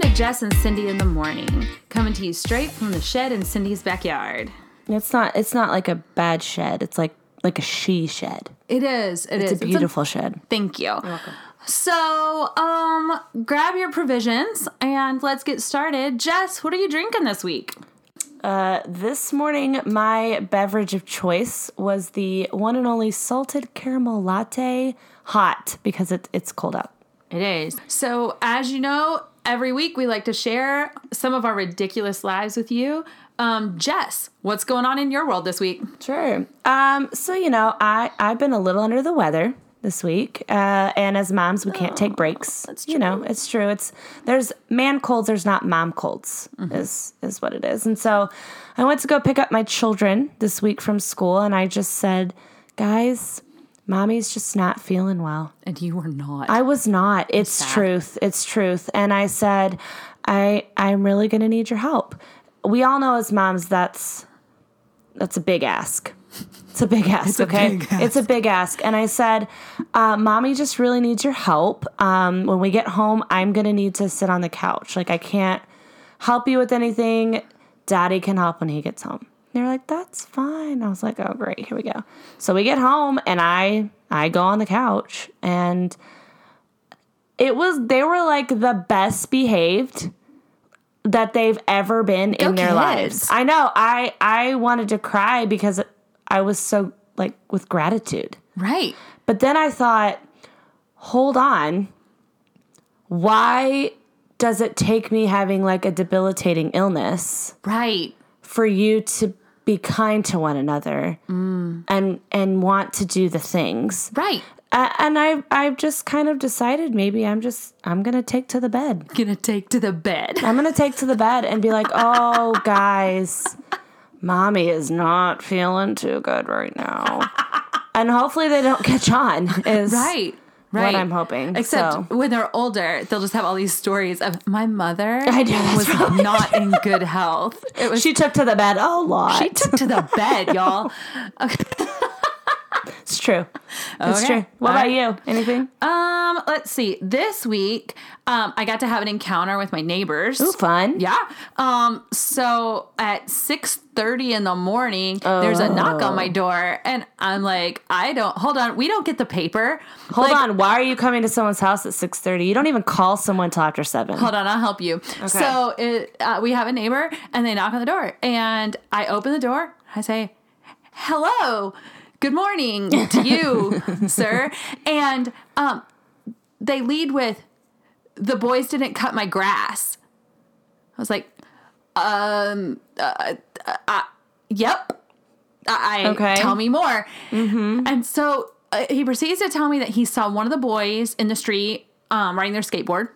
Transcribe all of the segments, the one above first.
Welcome to Jess and Cindy in the morning, coming to you straight from the shed in Cindy's backyard. It's not. It's not like a bad shed. It's like like a she shed. It is. It It's is. a beautiful shed. thank you. You're Welcome. So, um, grab your provisions and let's get started. Jess, what are you drinking this week? This morning, my beverage of choice was the one and only salted caramel latte, hot because it, it's cold out. It is. So, as you know, every week we like to share some of our ridiculous lives with you. Um, Jess, what's going on in your world this week? Sure. Um. So you know, I I've been a little under the weather this week, uh, and as moms, we can't take breaks. That's You know, it's true. It's there's man colds. There's not mom colds. Is is what it is. And so, I went to go pick up my children this week from school, and I just said, guys, mommy's just not feeling well. And you were not. I was not. It's truth. It's truth. And I said, I I'm really gonna need your help. We all know as moms that's that's a big ask. It's a big ask, okay? big ask. It's a big ask. And I said, uh, Mommy just really needs your help. Um, when we get home, I'm gonna need to sit on the couch. Like I can't help you with anything. Daddy can help when he gets home. They're like, that's fine. I was like, oh great, here we go. So we get home and I I go on the couch and it was they were like the best behaved that they've ever been in their kids. lives. I know. I I wanted to cry because I was so like with gratitude. right. But then I thought, hold on. Why does it take me having like a debilitating illness Right. for you to be kind to one another and and want to do the things? Right. Uh, and I I've just kind of decided maybe I'm just I'm gonna take to the bed. Gonna take to the bed. I'm gonna take to the bed and be like, oh guys, mommy is not feeling too good right now, and hopefully they don't catch on. Is Right. Right. I'm hoping, Except so. when they're older, they'll just have all these stories of my mother I know, was probably- not in good health. It was She took to the bed a lot. she took to the bed, y'all. it's true. It's Okay. true. What All about right. you? Anything? Um, let's see. This week, um, I got to have an encounter with my neighbors. Ooh, fun. Yeah. Um, so at 6:30 in the morning, there's a knock on my door and I'm like, I don't hold on, we don't get the paper. Hold Like, on. Why are you coming to someone's house at six thirty? You don't even call someone till after seven. Hold on, I'll help you. So it, uh, we have a neighbor, and they knock on the door, and I open the door. I say, "Hello, good morning to you, sir." And um, they lead with, "The boys didn't cut my grass." I was like, "Um, uh, uh, uh, yep." I Okay. tell me more. And so uh, he proceeds to tell me that he saw one of the boys in the street um, riding their skateboard,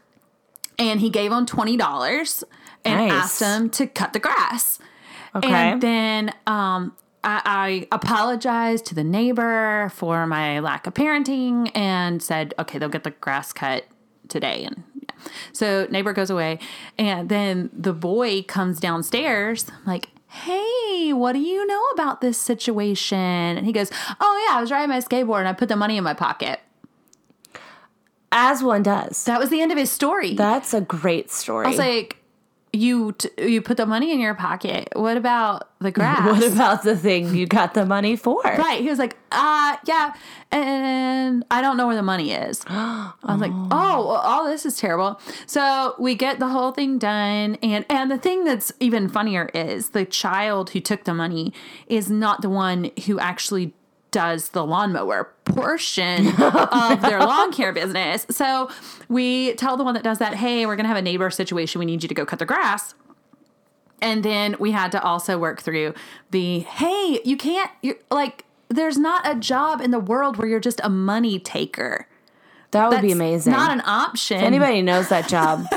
and he gave him twenty dollars and Nice. asked him to cut the grass. Okay. And then um, I, I apologized to the neighbor for my lack of parenting and said, okay, they'll get the grass cut today. And yeah. so neighbor goes away, and then the boy comes downstairs, like. Hey, what do you know about this situation? And he goes, Oh, yeah, I was riding my skateboard and I put the money in my pocket. As one does. That was the end of his story. That's a great story. I was like, you t- you put the money in your pocket. What about the grass? what about the thing you got the money for? right? He was like, uh, yeah, and I don't know where the money is. I was like, oh, well, all this is terrible. So we get the whole thing done, and and the thing that's even funnier is the child who took the money is not the one who actually does the lawnmower portion of their lawn care business. So we tell the one that does that, hey, we're gonna have a neighbor situation. We need you to go cut the grass. And then we had to also work through the hey, you can't you're like there's not a job in the world where you're just a money taker. That would be amazing. Not an option. Anybody knows that job.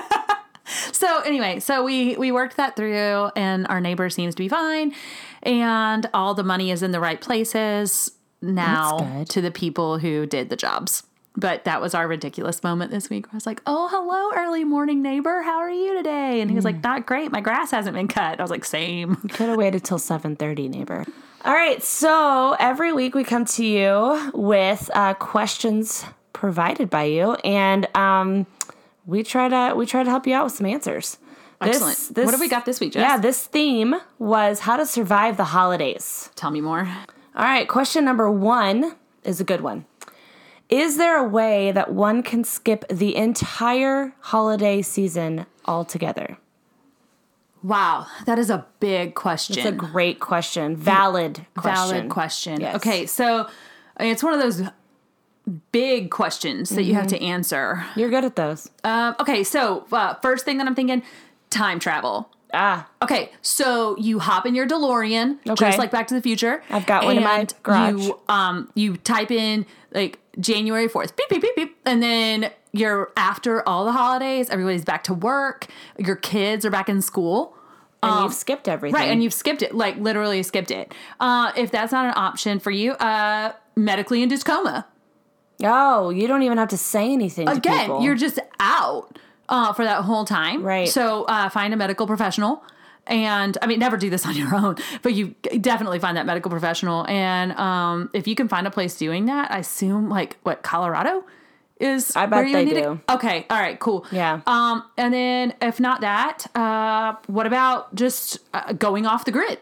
So anyway, so we we worked that through, and our neighbor seems to be fine, and all the money is in the right places now to the people who did the jobs. But that was our ridiculous moment this week. I was like, "Oh, hello, early morning neighbor. How are you today?" And he was like, "Not great. My grass hasn't been cut." I was like, "Same." Could have waited till 7:30, neighbor. All right, so every week we come to you with uh, questions provided by you, and um, we try to we try to help you out with some answers. This- Excellent. this- what have we got this week, Jess? Yeah, this theme was how to survive the holidays. Tell me more. All right, question number one is a good one. Is there a way that one can skip the entire holiday season altogether? Wow, that is a big question. It's a great question. Valid question. valid question. Yes. Okay, so it's one of those big questions that you have Mm-hmm. to answer. You're good at those. Um, okay, so uh, first thing that I'm thinking, time travel. Ah, Okay, so you hop in your DeLorean, Okay. just like Back to the Future. I've got one in my garage. You um you type in like January fourth, beep beep beep beep, and then you're after all the holidays. Everybody's back to work. Your kids are back in school. and you've skipped everything. Um, Right, and you've skipped it, like literally skipped it. Uh, if that's not an option for you, uh, medically induced coma. Oh, you don't even have to say anything to Again, you're just out uh, for that whole time. Right. So uh, find a medical professional. And I mean, never do this on your own, but you definitely find that medical professional. And um, if you can find a place doing that, I assume like what Colorado is. I bet where you they do. okay. All right. Cool. Yeah. Um, and then if not that, uh, what about just uh, going off the grid?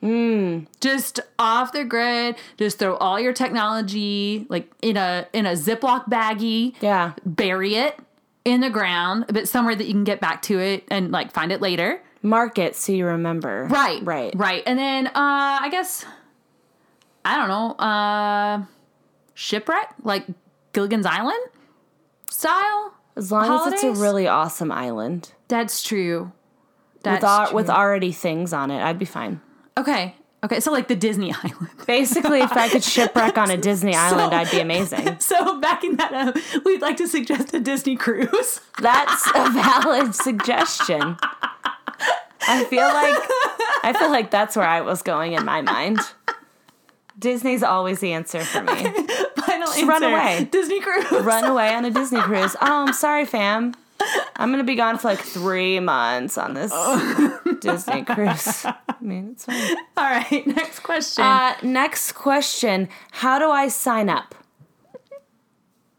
Hmm. Just off the grid. Just throw all your technology like in a in a Ziploc baggie yeah. bury it in the ground, but somewhere that you can get back to it and like find it later. Mark it so you remember. Right. Right. Right. And then uh I guess I don't know, uh shipwreck, like Gilligan's Island style. As long as it's a really awesome island That's true. That's with al- true. with already things on it, I'd be fine. Okay. Okay. So like the Disney Island. Basically, if I could shipwreck on a Disney island, I'd be amazing. So backing that up, we'd like to suggest a Disney cruise. That's a valid suggestion. I feel like I feel like that's where I was going in my mind. Disney's always the answer for me. Final answer. run away. Disney cruise. Run away on a Disney cruise. Oh, I'm sorry, fam. I'm gonna be gone for like three months on this oh. Disney cruise. I mean, it's fine. All right. Next question. Uh, next question: How do I sign up?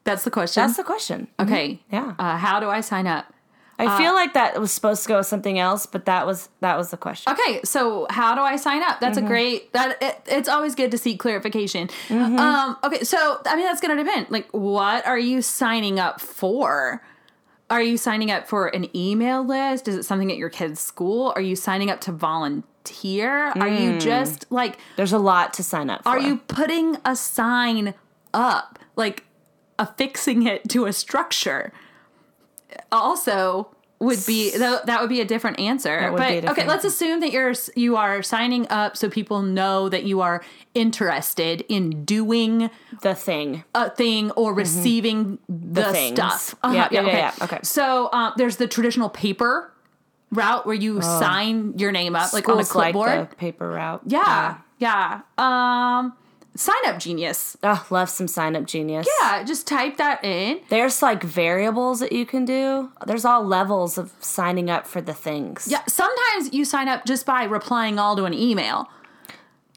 That's the question. That's the question. okay. Yeah. Uh, how do I sign up? I feel like that was supposed to go with something else, but that was that was the question. Okay, so how do I sign up? That's a great that it, it's always good to seek clarification. Um, okay, so I mean that's going to depend. Like, what are you signing up for? Are you signing up for an email list? Is it something at your kid's school? Are you signing up to volunteer? Are you hmm. just like There's a lot to sign up for. are you putting a sign up, like affixing it to a structure? Also, would be that, that would be a different answer. but different okay, let's assume that you're you are signing up so people know that you are interested in doing the thing? a thing or receiving the, Mm-hmm. things. stuff. Yeah, yeah, yeah, yeah. Okay. So um, there's the traditional paper route where you sign your name up like on a like clipboard. the paper route. yeah, yeah. Um, sign up genius. Oh, love some sign up genius. Yeah, just type that in. There's like variables that you can do. There's all levels of signing up for the things. Yeah, sometimes you sign up just by replying all to an email.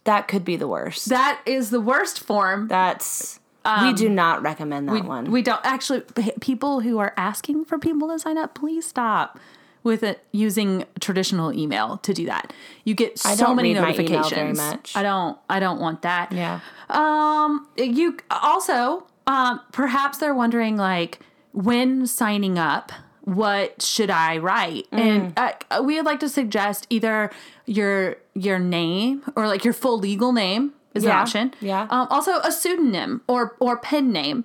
That could be the worst. That is the worst form. That's we do not recommend that one. Um, We don't actually people who are asking for people to sign up, please stop with it using traditional email to do that. You get so I don't many read my email notifications. very much. I don't I don't want that. yeah. Um, you also, um, perhaps they're wondering like when signing up, what should I write? Mm. And uh, we would like to suggest either your your name or like your full legal name is an option. yeah. Um, also a pseudonym or or pen name.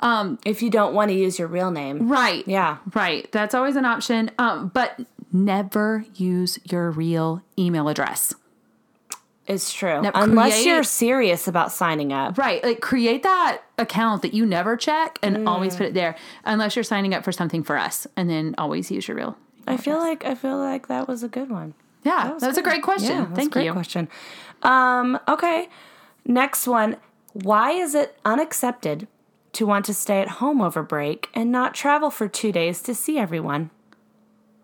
If you don't want to use your real name. Right. Yeah. Right. That's always an option. Um, but never use your real email address. It's true. Now, Unless create- you're serious about signing up. Right. Like create that account that you never check and always Mm. put it there unless you're signing up for something for us and then always use your real. I feel like I feel like that was a good one. Yeah. That was, a great question. Yeah, Thank great you. question. Um, okay. Next one. Why is it unaccepted to want to stay at home over break and not travel for two days to see everyone?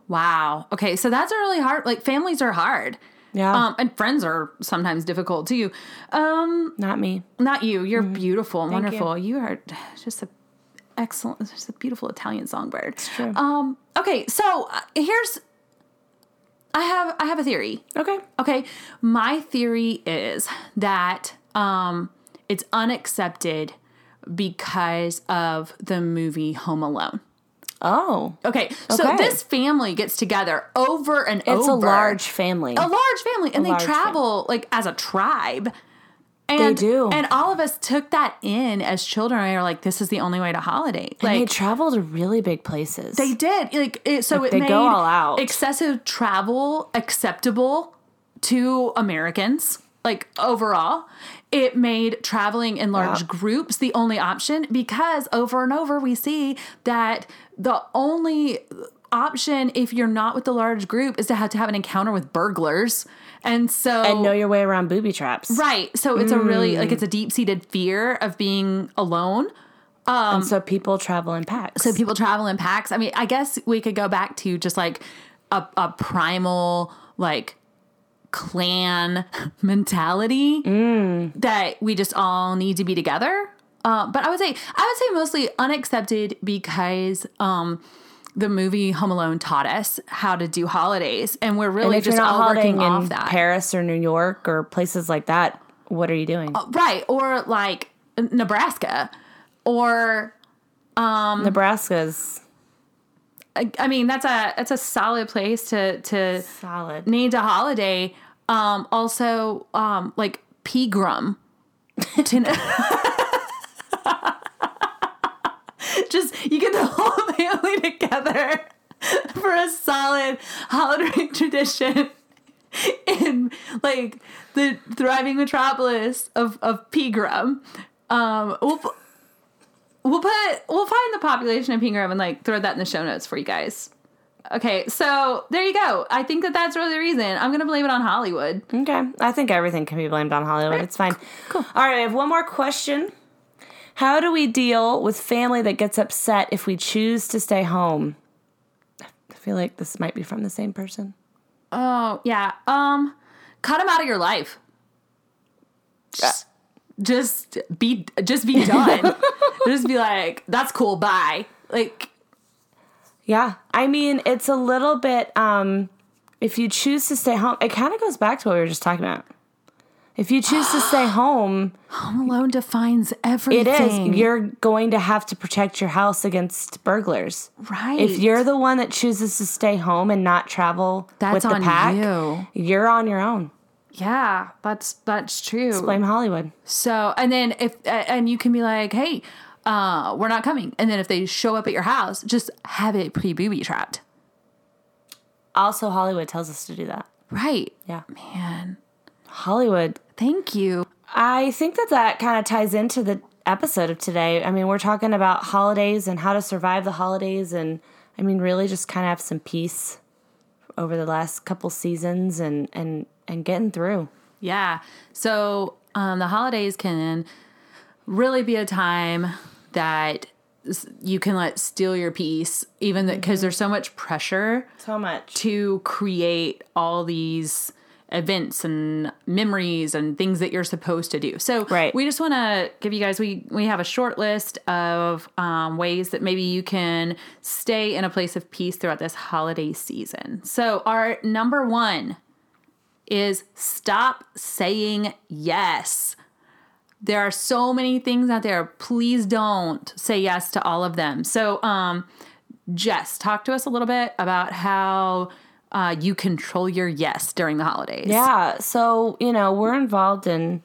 Wow. Okay. So that's a really hard, like families are hard. Yeah. Um, and friends are sometimes difficult too. Um, not me. not you. You're beautiful and Mm-hmm. Thank you. wonderful. You. are just a excellent. It's a beautiful Italian songbird. It's true. Um, okay, so uh, here's I have I have a theory. Okay. Okay, my theory is that um, it's unaccepted because of the movie Home Alone. Oh, Okay, so Okay. this family gets together over and it's over. a large family. a large family, and they large travel like as a tribe. And, do. and all of us took that in as children. We were like, "This is the only way to holiday." and they Like travel to really big places. they did, like it, so Like, it they made go all out. excessive travel acceptable to Americans. Like overall, it made traveling in large groups the only option because over and over we see that the only option if you're not with the large group is to have to have an encounter with burglars. And so and know your way around booby traps. Right. So it's a really like Mm. it's a deep seated fear of being alone. and so people travel in packs. So people travel in packs. I mean, I guess we could go back to just like a, a primal like clan mentality that we just all need to be together. Uh, but I would say I would say mostly unaccepted because um, the movie Home Alone taught us how to do holidays, and we're really you're just all working in off that. Paris or New York or places like that, what are you doing? Right. Or like Nebraska. Or Um, Nebraska's I, I mean that's a that's a solid place to to solid. need a holiday. Um also um like Pegram. To- Just you get the whole family together for a solid holiday tradition in like the thriving metropolis of of Pegram. Um, we'll we'll put we'll find the population of Pegram and like throw that in the show notes for you guys. Okay, so there you go. I think that that's really the reason. I'm gonna blame it on Hollywood. Okay. I think everything can be blamed on Hollywood. It's fine. Cool. All right, I have one more question. How do we deal with family that gets upset if we choose to stay home? I feel like this might be from the same person. Oh yeah. Um, cut them out of your life. Just, just be just be done. just be like, that's cool. Bye. Like Yeah. I mean, it's a little bit um if you choose to stay home, it kind of goes back to what we were just talking about. If you choose to stay home, Home Alone defines everything. It is. you're going to have to protect your house against burglars. right. If you're the one that chooses to stay home and not travel That's with the on pack, you. you're on your own. yeah, that's that's true. Blame Hollywood. So, and then if and you can be like, hey, uh, we're not coming. And then if they show up at your house, just have it pre booby trapped. Also, Hollywood tells us to do that. Right. Yeah. Man. Hollywood. Thank you. I think that that kind of ties into the episode of today. I mean, we're talking about holidays and how to survive the holidays, and I mean, really just kind of have some peace over the last couple seasons and and and getting through. Yeah. So um, the holidays can really be a time that you can let steal your peace, even because there's so much pressure So much. to create all these events and memories and things that you're supposed to do. So Right. we just want to give you guys we we have a short list of um, ways that maybe you can stay in a place of peace throughout this holiday season. So our number one is stop saying yes. There are so many things out there. Please don't say yes to all of them. So, um, Jess, talk to us a little bit about how uh, you control your yes during the holidays. Yeah. So, you know, we're involved in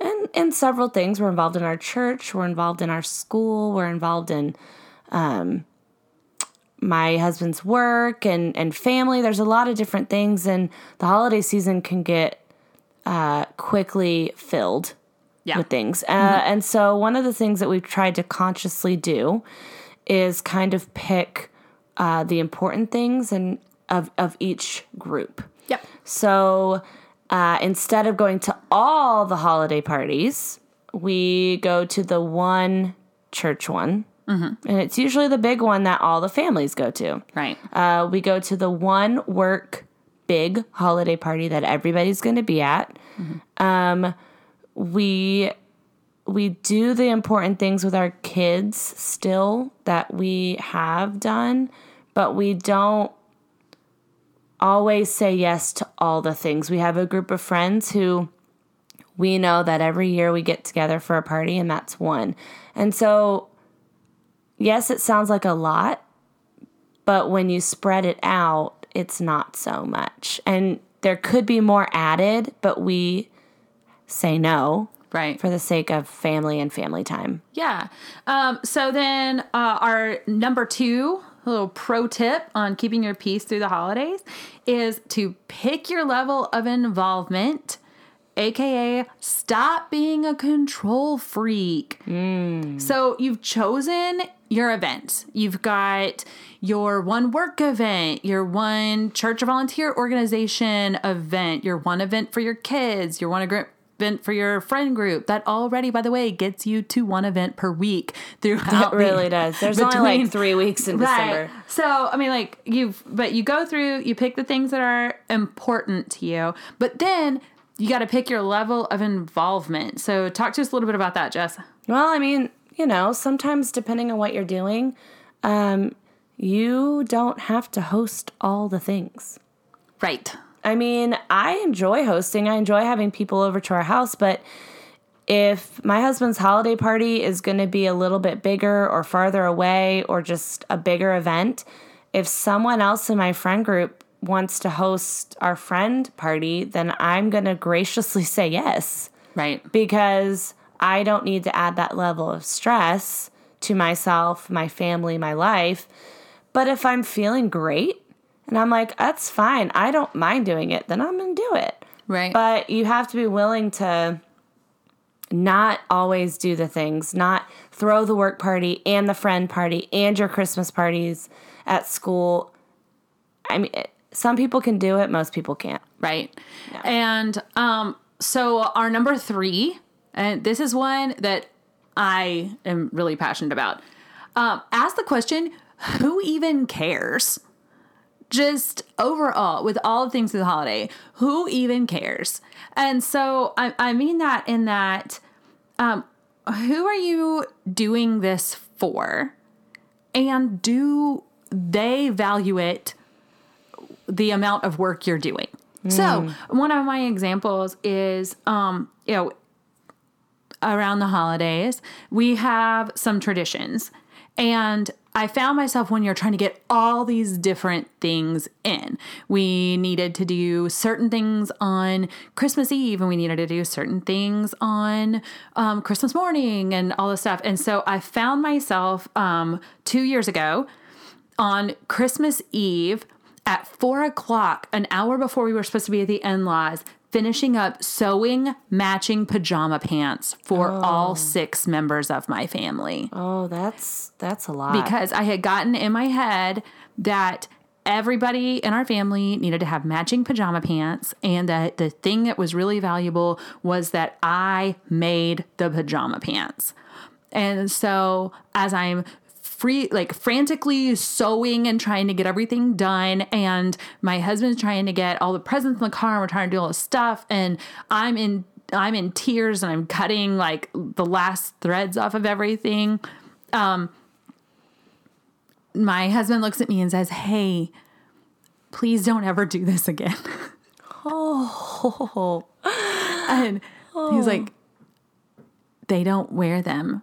in in several things. We're involved in our church, we're involved in our school, we're involved in um my husband's work and and family. There's a lot of different things and the holiday season can get uh quickly filled Yeah. with things. Uh, And so, one of the things that we've tried to consciously do is kind of pick uh, the important things and of of each group. Yep. So uh, instead of going to all the holiday parties, we go to the one church one. Mm-hmm. And it's usually the big one that all the families go to. Right. Uh, we go to the one work big holiday party that everybody's going to be at. Um, we we do the important things with our kids still that we have done, but we don't always say yes to all the things. We have a group of friends who we know that every year we get together for a party, and that's one. And so, yes, it sounds like a lot, but when you spread it out, it's not so much. And there could be more added, but we say no Right. for the sake of family and family time. Yeah. Um, so then uh, our number two little pro tip on keeping your peace through the holidays is to pick your level of involvement, aka stop being a control freak. So you've chosen your events. You've got your one work event, your one church or volunteer organization event, your one event for your kids, your one event for your friend group. That already, by the way, gets you to one event per week throughout. It really the- does. There's only like three weeks in December. so, I mean, like you've, but you go through, you pick the things that are important to you, but then you got to pick your level of involvement. So, talk to us a little bit about that, Jess. Well, I mean, you know, sometimes depending on what you're doing, um, you don't have to host all the things. Right. I mean, I enjoy hosting. I enjoy having people over to our house, but if my husband's holiday party is going to be a little bit bigger or farther away or just a bigger event, if someone else in my friend group wants to host our friend party, then I'm going to graciously say yes Right. because I don't need to add that level of stress to myself, my family, my life. But if I'm feeling great and I'm like, that's fine, I don't mind doing it, then I'm going to do it. Right. But you have to be willing to not always do the things, not throw the work party and the friend party and your Christmas parties at school. I mean, some people can do it, most people can't. Right. And um, so our number three, and this is one that I am really passionate about. Um, ask the question who even cares? Just overall, with all the things of the holiday, who even cares? And so I, I mean that in that, um, who are you doing this for? And do they value it the amount of work you're doing. So, one of my examples is um, you know, around the holidays, we have some traditions. And I found myself one year trying to get all these different things in. We needed to do certain things on Christmas Eve, and we needed to do certain things on um, Christmas morning, and all this stuff. And so I found myself um, two years ago on Christmas Eve at four o'clock, an hour before we were supposed to be at the in laws, finishing up sewing matching pajama pants for oh. all six members of my family. Oh, that's that's a lot. Because I had gotten in my head that everybody in our family needed to have matching pajama pants, and that the thing that was really valuable was that I made the pajama pants. And so as I'm free like frantically sewing and trying to get everything done and my husband's trying to get all the presents in the car and we're trying to do all this stuff and I'm in I'm in tears and I'm cutting like the last threads off of everything. Um my husband looks at me and says, "Hey, please don't ever do this again." oh, and he's like, "They don't wear them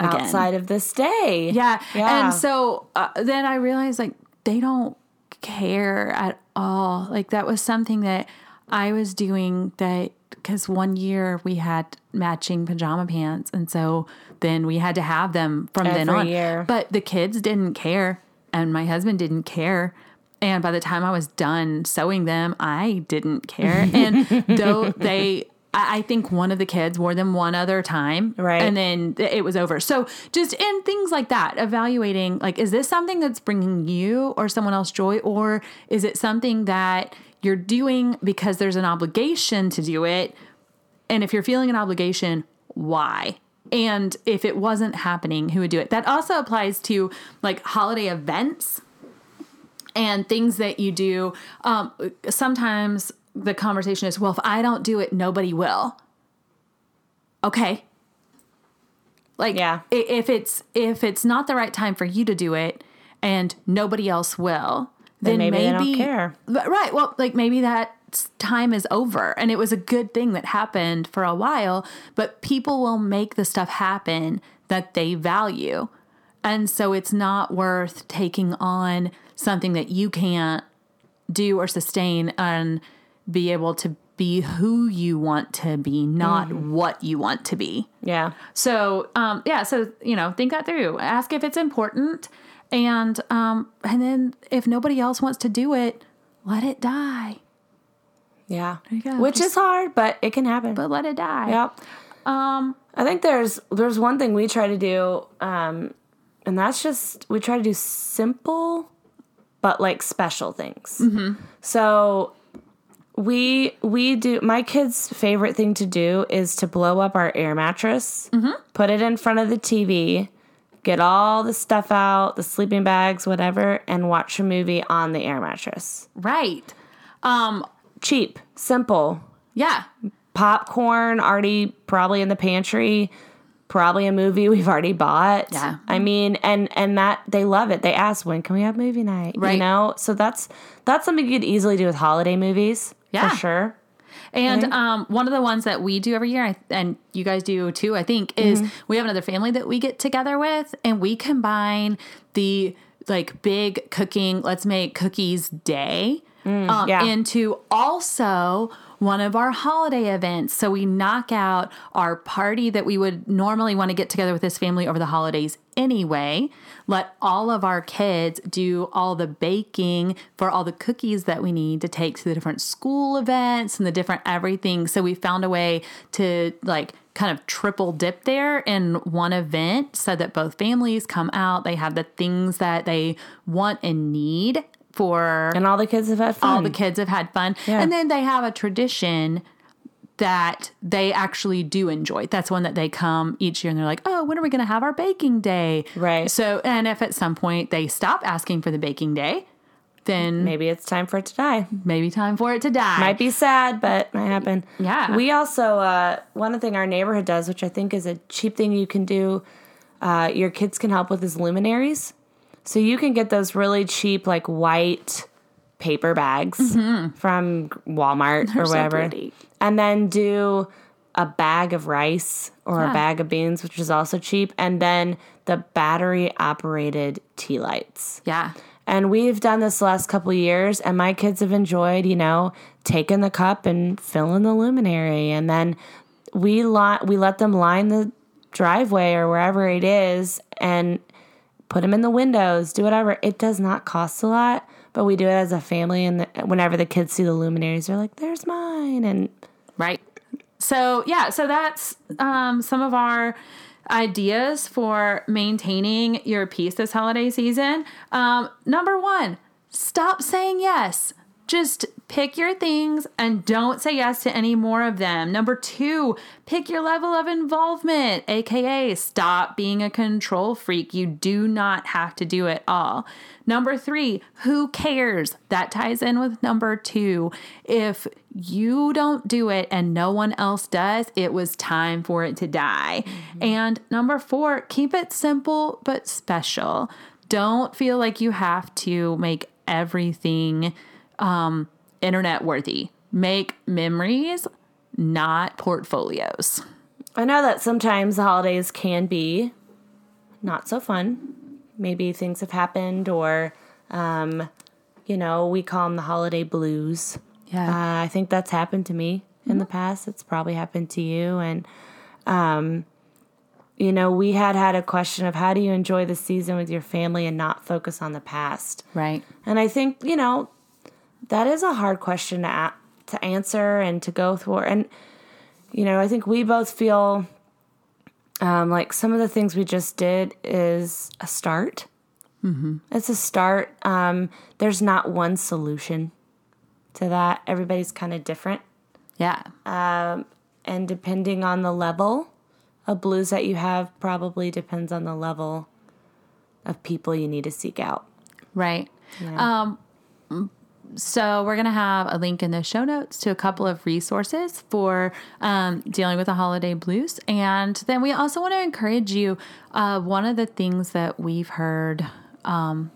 again." outside of this day. Yeah. Yeah. And so uh, then I realized like they don't care at all. Like that was something that I was doing that because one year we had matching pajama pants. And so then we had to have them from then on. year. But the kids didn't care and my husband didn't care. And by the time I was done sewing them, I didn't care. And though they, I I think one of the kids wore them one other time. Right. And then it was over. So just in things like that, evaluating like, is this something that's bringing you or someone else joy? Or is it something that you're doing because there's an obligation to do it? And if you're feeling an obligation, why? And if it wasn't happening, who would do it? That also applies to like holiday events and things that you do. Um, sometimes the conversation is, well, if I don't do it, nobody will. Okay. Like Yeah. if it's if it's not the right time for you to do it and nobody else will, then, maybe they don't maybe care. Right. Well, like maybe that time is over and it was a good thing that happened for a while, but people will make the stuff happen that they value. And so it's not worth taking on something that you can't do or sustain and be able to be who you want to be, not what you want to be. Yeah. So, um, yeah, so you know, think that through. Ask if it's important, and um, and then if nobody else wants to do it, let it die. Yeah. Which is hard, but it can happen. But let it die. Yep. Um, I think there's there's one thing we try to do, um, and that's just we try to do simple, but like special things. Mm-hmm. So we we do. My kids' favorite thing to do is to blow up our air mattress, put it in front of the TV, get all the stuff out, the sleeping bags, whatever, and watch a movie on the air mattress. Right. Um. Cheap, simple, Yeah. popcorn already probably in the pantry probably a movie we've already bought Yeah. i mean and and that they love it they ask when can we have movie night Right. you know so that's that's something you could easily do with holiday movies Yeah. for sure And um, one of the ones that we do every year, and you guys do too, I think, is we have another family that we get together with, and we combine the like big cooking, let's make cookies day um, yeah. into also one of our holiday events. So we knock out our party that we would normally want to get together with this family over the holidays anyway. Let all of our kids do all the baking for all the cookies that we need to take to the different school events and the different everything. So we found a way to like kind of triple dip there in one event so that both families come out. They have the things that they want and need for and all the kids have had fun all the kids have had fun. Yeah. And then they have a tradition that they actually do enjoy. That's one that they come each year and they're like, oh, when are we going to have our baking day? Right. So, and if at some point they stop asking for the baking day, then maybe it's time for it to die maybe time for it to die. might be sad but might happen Yeah. we also uh, one of the thing our neighborhood does which i think is a cheap thing you can do uh, your kids can help with is luminaries so you can get those really cheap like white paper bags mm-hmm. from walmart or so whatever pretty. and then do a bag of rice or Yeah. a bag of beans which is also cheap and then the battery operated tea lights Yeah. and we've done this the last couple of years, and my kids have enjoyed, you know, taking the cup and filling the luminary, and then we li- we let them line the driveway or wherever it is, and put them in the windows, do whatever. It does not cost a lot, but we do it as a family, and the, whenever the kids see the luminaries, they're like, "There's mine," and Right. So yeah, so that's um, some of our ideas for maintaining your peace this holiday season. Um, number one, stop saying yes. Just pick your things and don't say yes to any more of them. Number two, pick your level of involvement, aka stop being a control freak. You do not have to do it all. Number three, who cares? That ties in with number two. If you don't do it and no one else does, it was time for it to die. And number four, keep it simple but special. Don't feel like you have to make everything um, internet worthy. Make memories, not portfolios. I know that sometimes the holidays can be not so fun. Maybe things have happened, or, um, you know, we call them the holiday blues. Yeah. Uh, I think that's happened to me in the past. It's probably happened to you. And, um, you know, we had had a question of how do you enjoy the season with your family and not focus on the past? right. And I think, you know, that is a hard question to, a- to answer and to go through. And, you know, I think we both feel um, like some of the things we just did is a start. Mm-hmm. It's a start. Um, there's not one solution to that. Everybody's kind of different. Yeah. And depending on the level of blues that you have, probably depends on the level of people you need to seek out. Right. Um, so we're going to have a link in the show notes to a couple of resources for um, dealing with the holiday blues. And then we also want to encourage you. Uh, one of the things that we've heard um,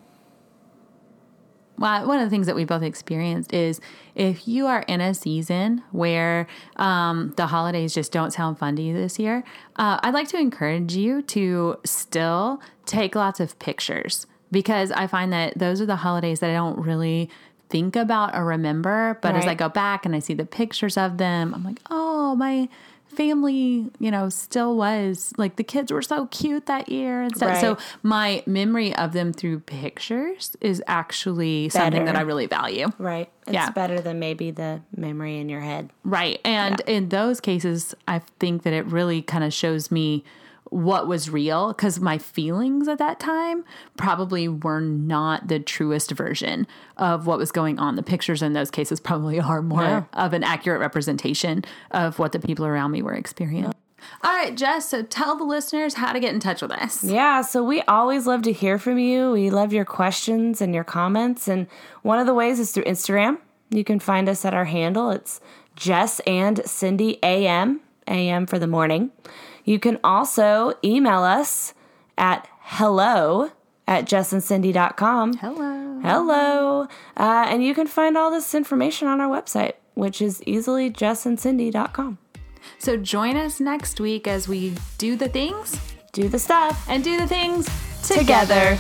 well, one of the things that we both experienced is if you are in a season where um, the holidays just don't sound fun to you this year, uh, I'd like to encourage you to still take lots of pictures because I find that those are the holidays that I don't really think about or remember. But as I go back and I see the pictures of them, I'm like, oh, my family, you know, still was like the kids were so cute that year and stuff. So my memory of them through pictures is actually something that I really value. Right. It's Yeah. better than maybe the memory in your head. Right. And in those cases, I think that it really kind of shows me what was real because my feelings at that time probably were not the truest version of what was going on. The pictures in those cases probably are more Yeah. of an accurate representation of what the people around me were experiencing. All right, Jess, so tell the listeners how to get in touch with us. Yeah, so we always love to hear from you. We love your questions and your comments. And one of the ways is through Instagram. You can find us at our handle. It's Jess and Cindy AM, AM for the morning. You can also email us at hello at jessandcindy.com. Hello. Hello. Uh, and you can find all this information on our website, which is easily jessandcindy.com. So join us next week as we do the things Do the stuff and do the things together.